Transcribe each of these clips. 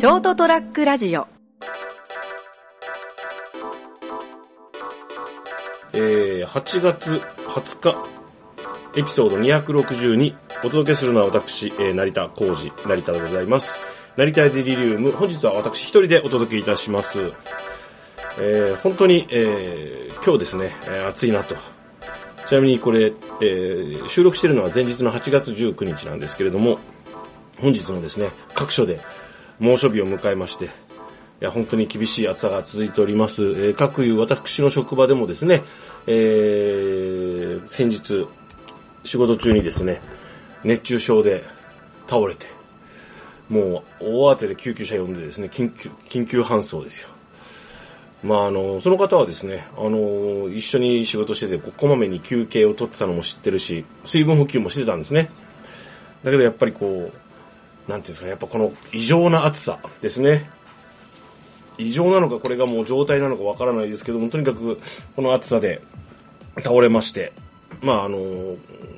ショートトラックラジオえー、8月20日、エピソード262、お届けするのは私、えー、成田浩二、成田でございます。成田デリリウム、本日は私一人でお届けいたします。えー、本当に、えー、今日ですね、えー暑いなと。ちなみにこれ、えー、収録しているのは前日の8月19日なんですけれども、本日もですね、各所で猛暑日を迎えまして、いや、本当に厳しい暑さが続いております。えー、各いう私の職場でもですね、えー、先日、仕事中にですね、熱中症で倒れて、もう大慌てで救急車呼んでですね、緊急、緊急搬送ですよ。まあ、あの、その方はですね、あの、一緒に仕事してて、ここまめに休憩を取ってたのも知ってるし、水分補給もしてたんですね。だけどやっぱりこう、なんていうんですかね、やっぱこの異常な暑さですね。異常なのかこれがもう状態なのかわからないですけども、とにかくこの暑さで倒れまして、まああの、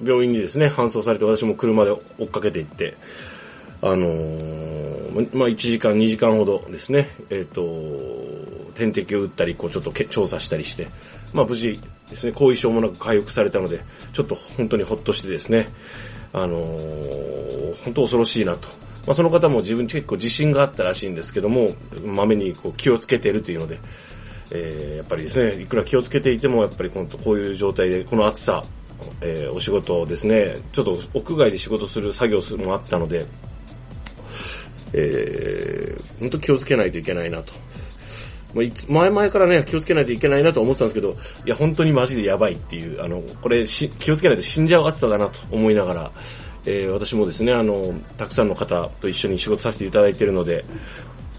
病院にですね、搬送されて私も車で追っかけていって、あのまあ1時間2時間ほどですね、えっ、と、点滴を打ったり、こうちょっと調査したりして、まあ無事ですね、後遺症もなく回復されたので、ちょっと本当にほっとしてですね、あのー本当恐ろしいなと。まあその方も自分結構自信があったらしいんですけども、まめにこう気をつけているというので、えーやっぱりですね、いくら気をつけていても、やっぱりこのこういう状態で、この暑さ、えーお仕事ですね、ちょっと屋外で仕事する作業するもあったので、えー、本当気をつけないといけないなと。まあ前々からね、気をつけないといけないなと思ってたんですけど、いや、本当にマジでやばいっていう、あの、これ、気をつけないと死んじゃう暑さだなと思いながら、えー私もですね、あの、たくさんの方と一緒に仕事させていただいているので、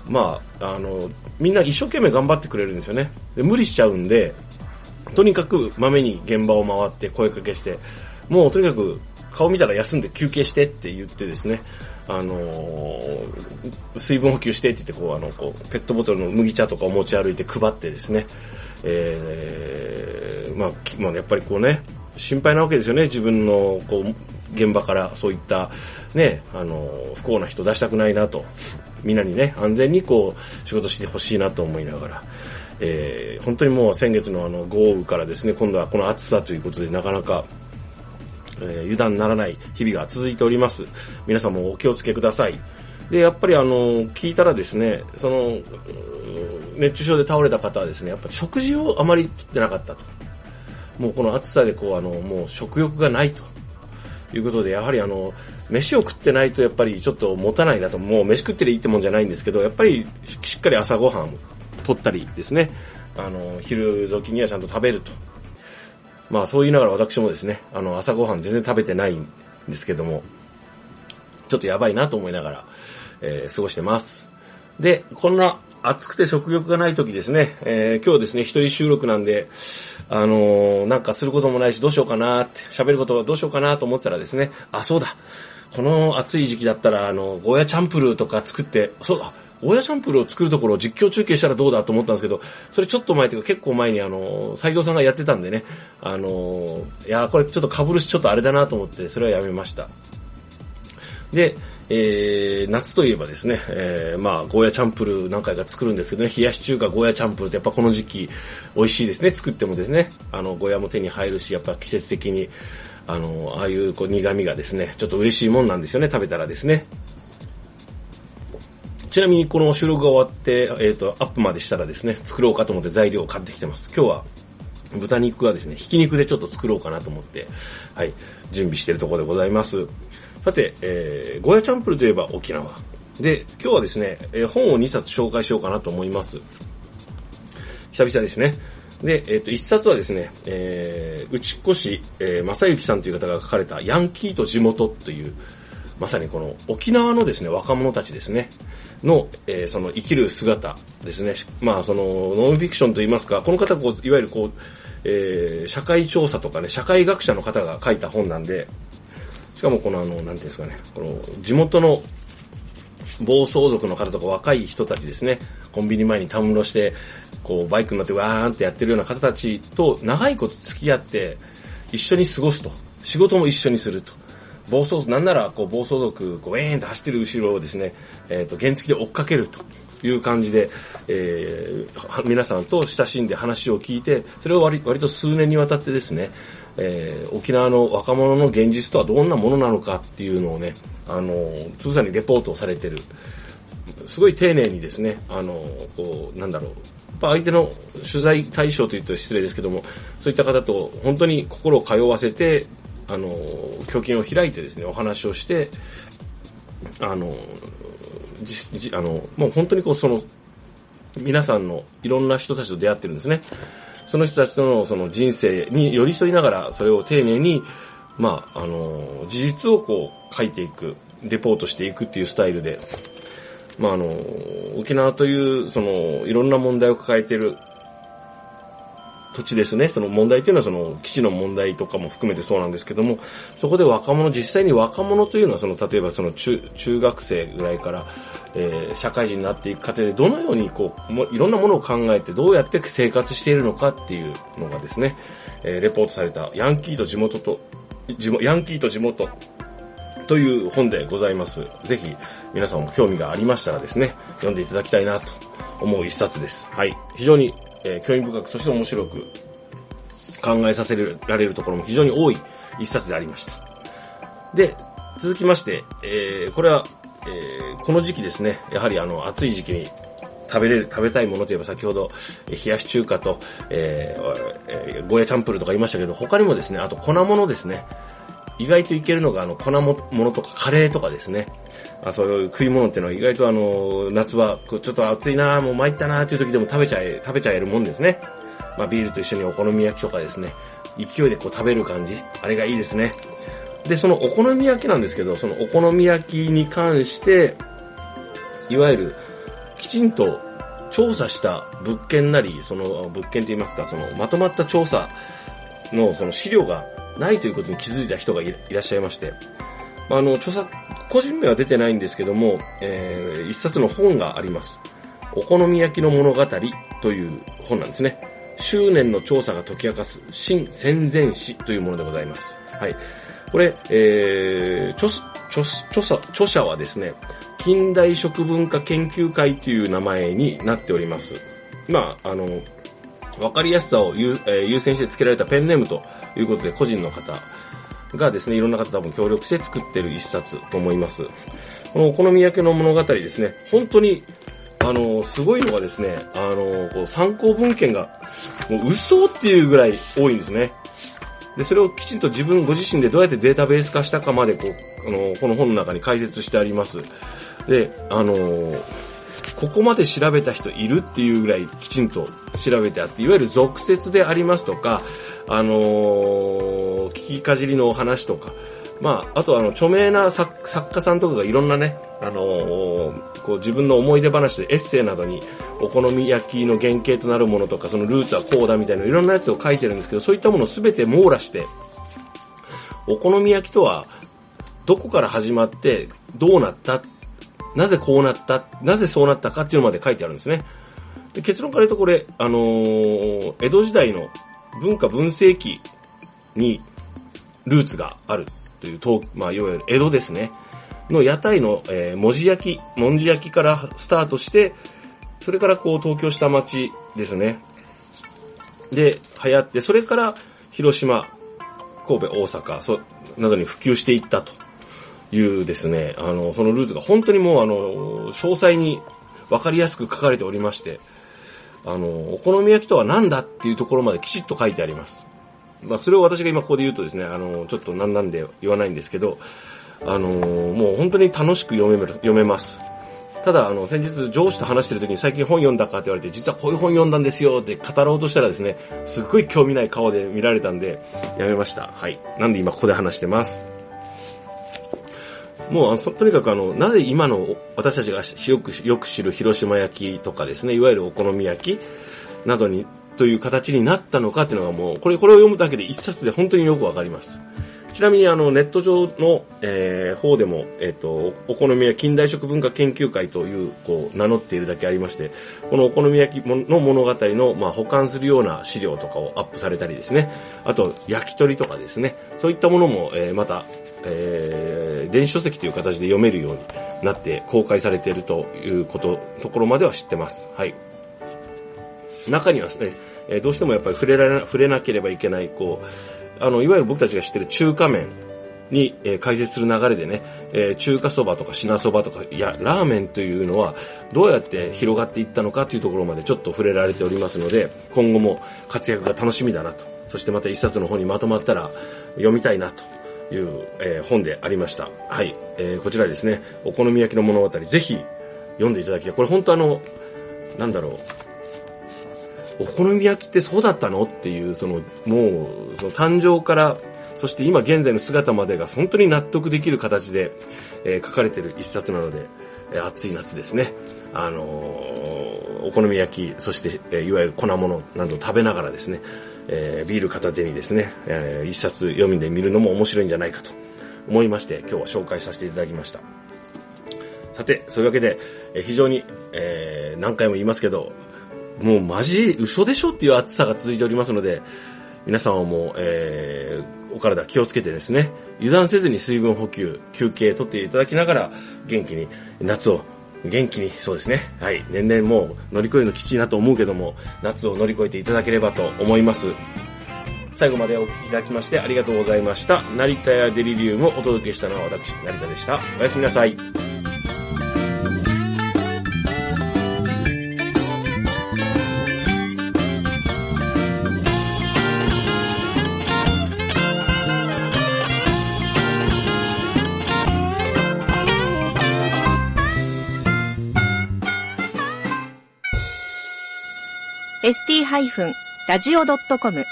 まあ、あの、みんな一生懸命頑張ってくれるんですよね。で無理しちゃうんで、とにかくまめに現場を回って声かけして、もうとにかく顔見たら休んで休憩してって言ってですね、あのー水分補給してって言ってこう、あの、こう、ペットボトルの麦茶とかを持ち歩いて配ってですね、えー、まあ、まあ、やっぱりこうね、心配なわけですよね、自分の、こう、現場からそういった、ね、あのー不幸な人出したくないなと、みんなにね、安全にこう、仕事してほしいなと思いながら、えー本当にもう先月のあの豪雨からですね、今度はこの暑さということでなかなか、えー油断ならない日々が続いております。皆さんもお気をつけください。で、やっぱりあの、聞いたらですね、その、熱中症で倒れた方はですね、やっぱ食事をあまりとってなかったと。もうこの暑さでこう、あの、もう食欲がないと。いうことで、やはりあの、飯を食ってないとやっぱりちょっと持たないなと、もう飯食ってりゃいいってもんじゃないんですけど、やっぱりしっかり朝ごはんを取ったりですね、あの、昼時にはちゃんと食べると。まあそう言いながら私もですね、あの、朝ごはん全然食べてないんですけども、ちょっとやばいなと思いながら、えー過ごしてます。で、こんな暑くて食欲がない時ですね、えー今日ですね、一人収録なんで、あのーなんかすることもないしどうしようかなって、喋ることはどうしようかなと思ってたらですね、あ、そうだ。この暑い時期だったら、あの、ゴーヤチャンプルーとか作って、そうだ、ゴーヤチャンプルを作るところを実況中継したらどうだと思ったんですけど、それちょっと前というか結構前にあの、斉藤さんがやってたんでね、あの、いや、これちょっと被るしちょっとあれだなと思って、それはやめました。で、えー、夏といえばですね、えー、まあ、ゴーヤチャンプル何回か作るんですけどね、冷やし中華ゴーヤチャンプルってやっぱこの時期美味しいですね、作ってもですね、あの、ゴーヤも手に入るし、やっぱ季節的に、あの、ああいうこう苦味がですね、ちょっと嬉しいもんなんですよね、食べたらですね。ちなみにこの収録が終わって、えっ、と、アップまでしたらですね、作ろうかと思って材料を買ってきてます。今日は豚肉はですね、ひき肉でちょっと作ろうかなと思って、はい、準備しているところでございます。さて、えー、ゴーヤチャンプルといえば沖縄。で、今日はですね、えー本を2冊紹介しようかなと思います。久々ですね。で、えっ、と、1冊はですね、えー、内越、えー、正幸さんという方が書かれたヤンキーと地元という、まさにこの沖縄のですね、若者たちですね、の、えーその生きる姿ですね。まあ、その、ノンフィクションといいますか、この方、こう、いわゆるこう、えー社会調査とかね、社会学者の方が書いた本なんで、しかもこのあの、なんていうんですかね、この、地元の暴走族の方とか若い人たちですね、コンビニ前にたむろして、こう、バイクに乗ってわーんってやってるような方たちと長いこと付き合って、一緒に過ごすと。仕事も一緒にすると。暴走、なんなら、こう、暴走族、こう、ウェーンと走ってる後ろをですね、えっ、と、原付で追っかけると。いう感じで、えー、皆さんと親しんで話を聞いて、それを割割と数年にわたってですね、えー、沖縄の若者の現実とはどんなものなのかっていうのをね、あの、つぶさにレポートをされてる。すごい丁寧にですね、あの、こう、なんだろう。相手の取材対象というと失礼ですけども、そういった方と本当に心を通わせて、あの、胸筋を開いてですね、お話をして、あの、じじあの、もう本当にこう、その、皆さんのいろんな人たちと出会ってるんですね。その人たちとのその人生に寄り添いながら、それを丁寧に、まあ、あの、事実をこう書いていく、レポートしていくっていうスタイルで、まあ、あの、沖縄という、その、いろんな問題を抱えている土地ですね。その問題というのはその基地の問題とかも含めてそうなんですけども、そこで若者、実際に若者というのはその例えばその中中学生ぐらいから、えー、社会人になっていく過程でどのようにこうもいろんなものを考えてどうやって生活しているのかっていうのがですね、えー、レポートされたヤンキーと地元と、地ヤンキーと地元という本でございます。ぜひ皆さんも興味がありましたらですね、読んでいただきたいなと思う一冊です。はい。非常にえー、興味深く、そして面白く考えさせられるところも非常に多い一冊でありました。で、続きまして、えー、これは、えー、この時期ですね、やはりあの、暑い時期に食べれる、食べたいものといえば先ほど、冷やし中華と、えー、えー、ゴーヤチャンプルとか言いましたけど、他にもですね、あと粉物ですね。意外といけるのが、あの、粉ものとかカレーとかですね。あそういう食い物っていうのは意外とあの、夏場、ちょっと暑いなもう参ったなっていう時でも食べちゃえ、食べちゃえるもんですね。まあビールと一緒にお好み焼きとかですね、勢いでこう食べる感じ、あれがいいですね。で、そのお好み焼きなんですけど、そのお好み焼きに関して、いわゆる、きちんと調査した物件なり、その物件と言いますか、そのまとまった調査のその資料がないということに気づいた人がいらっしゃいまして、あの、著作、個人名は出てないんですけども、えー、一冊の本があります。お好み焼きの物語という本なんですね。執念の調査が解き明かす新戦前史というものでございます。はい。これ、えー、著、著、著者、著者はですね、近代食文化研究会という名前になっております。まあ、あの、わかりやすさを優,、えー、優先して付けられたペンネームということで個人の方がですね、いろんな方多分協力して作ってる一冊と思います。このお好み焼きの物語ですね、本当に、あの、すごいのがですね、あの、こう参考文献が、もう嘘っていうぐらい多いんですね。で、それをきちんと自分ご自身でどうやってデータベース化したかまで、こう、あの、この本の中に解説してあります。で、あの、ここまで調べた人いるっていうぐらいきちんと調べてあって、いわゆる俗説でありますとか、あのー、聞きかじりのお話とか、まあ、あとあの、著名な作家さんとかがいろんなね、あのー、こう自分の思い出話でエッセイなどにお好み焼きの原型となるものとか、そのルーツはこうだみたいないろんなやつを書いてるんですけど、そういったものをすべて網羅して、お好み焼きとは、どこから始まって、どうなったなぜこうなったなぜそうなったかっていうのまで書いてあるんですね。で結論から言うとこれ、あのー、江戸時代の文化文世紀にルーツがあるという、まあ、いわゆる江戸ですね。の屋台の、えー、文字焼き、文字焼きからスタートして、それからこう東京下町ですね。で、流行って、それから広島、神戸、大阪、そ、などに普及していったというですね、あの、そのルーツが本当にもうあの、詳細にわかりやすく書かれておりまして、あの、お好み焼きとは何だっていうところまできちっと書いてあります。まあ、それを私が今ここで言うとですね、あの、ちょっとなんなんで言わないんですけど、あの、もう本当に楽しく読め読めます。ただ、あの、先日上司と話してる時に最近本読んだかって言われて、実はこういう本読んだんですよって語ろうとしたらですね、すっごい興味ない顔で見られたんで、やめました。はい。なんで今ここで話してます。もうとにかくあの、なぜ今の私たちがよくよく知る広島焼きとかですね、いわゆるお好み焼きなどに、という形になったのかっていうのがもう、これ、これを読むだけで一冊で本当によくわかります。ちなみにあの、ネット上の、えー、方でも、えっ、ー、と、お好み焼き近代食文化研究会という、こう、名乗っているだけありまして、このお好み焼きの物語の、まあ、保管するような資料とかをアップされたりですね、あと、焼き鳥とかですね、そういったものも、えー、また、えー、電子書籍という形で読めるようになって公開されているということ、ところまでは知ってます。はい。中にはですね、えどうしてもやっぱり触れられな、触れなければいけない、こう、あの、いわゆる僕たちが知ってる中華麺に、えー、解説する流れでね、えー、中華そばとか品そばとか、いや、ラーメンというのはどうやって広がっていったのかというところまでちょっと触れられておりますので、今後も活躍が楽しみだなと。そしてまた一冊の本にまとまったら読みたいなという、えー、本でありました。はい。えー、こちらですね、お好み焼きの物語、ぜひ読んでいただきたい。これ本当あの、なんだろう、お好み焼きってそうだったのっていう、その、もう、その誕生から、そして今現在の姿までが本当に納得できる形で、えー、書かれている一冊なので、えー、暑い夏ですね。あのー、お好み焼き、そして、え、いわゆる粉物などを食べながらですね、えー、ビール片手にですね、えー、一冊読みで見るのも面白いんじゃないかと思いまして、今日は紹介させていただきました。さて、そういうわけで、えー、非常に、えー、何回も言いますけど、もうマジ嘘でしょっていう暑さが続いておりますので、皆さんはもう、えー、お体気をつけてですね、油断せずに水分補給、休憩とっていただきながら、元気に夏を元気に、そうですね。はい。年々もう乗り越えるのきついなと思うけども、夏を乗り越えていただければと思います。最後までお聴きいただきましてありがとうございました。成田やデリリウムをお届けしたのは私、成田でした。おやすみなさい。ハイフンラジオドットコム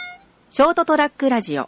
ショートトラックラジオ。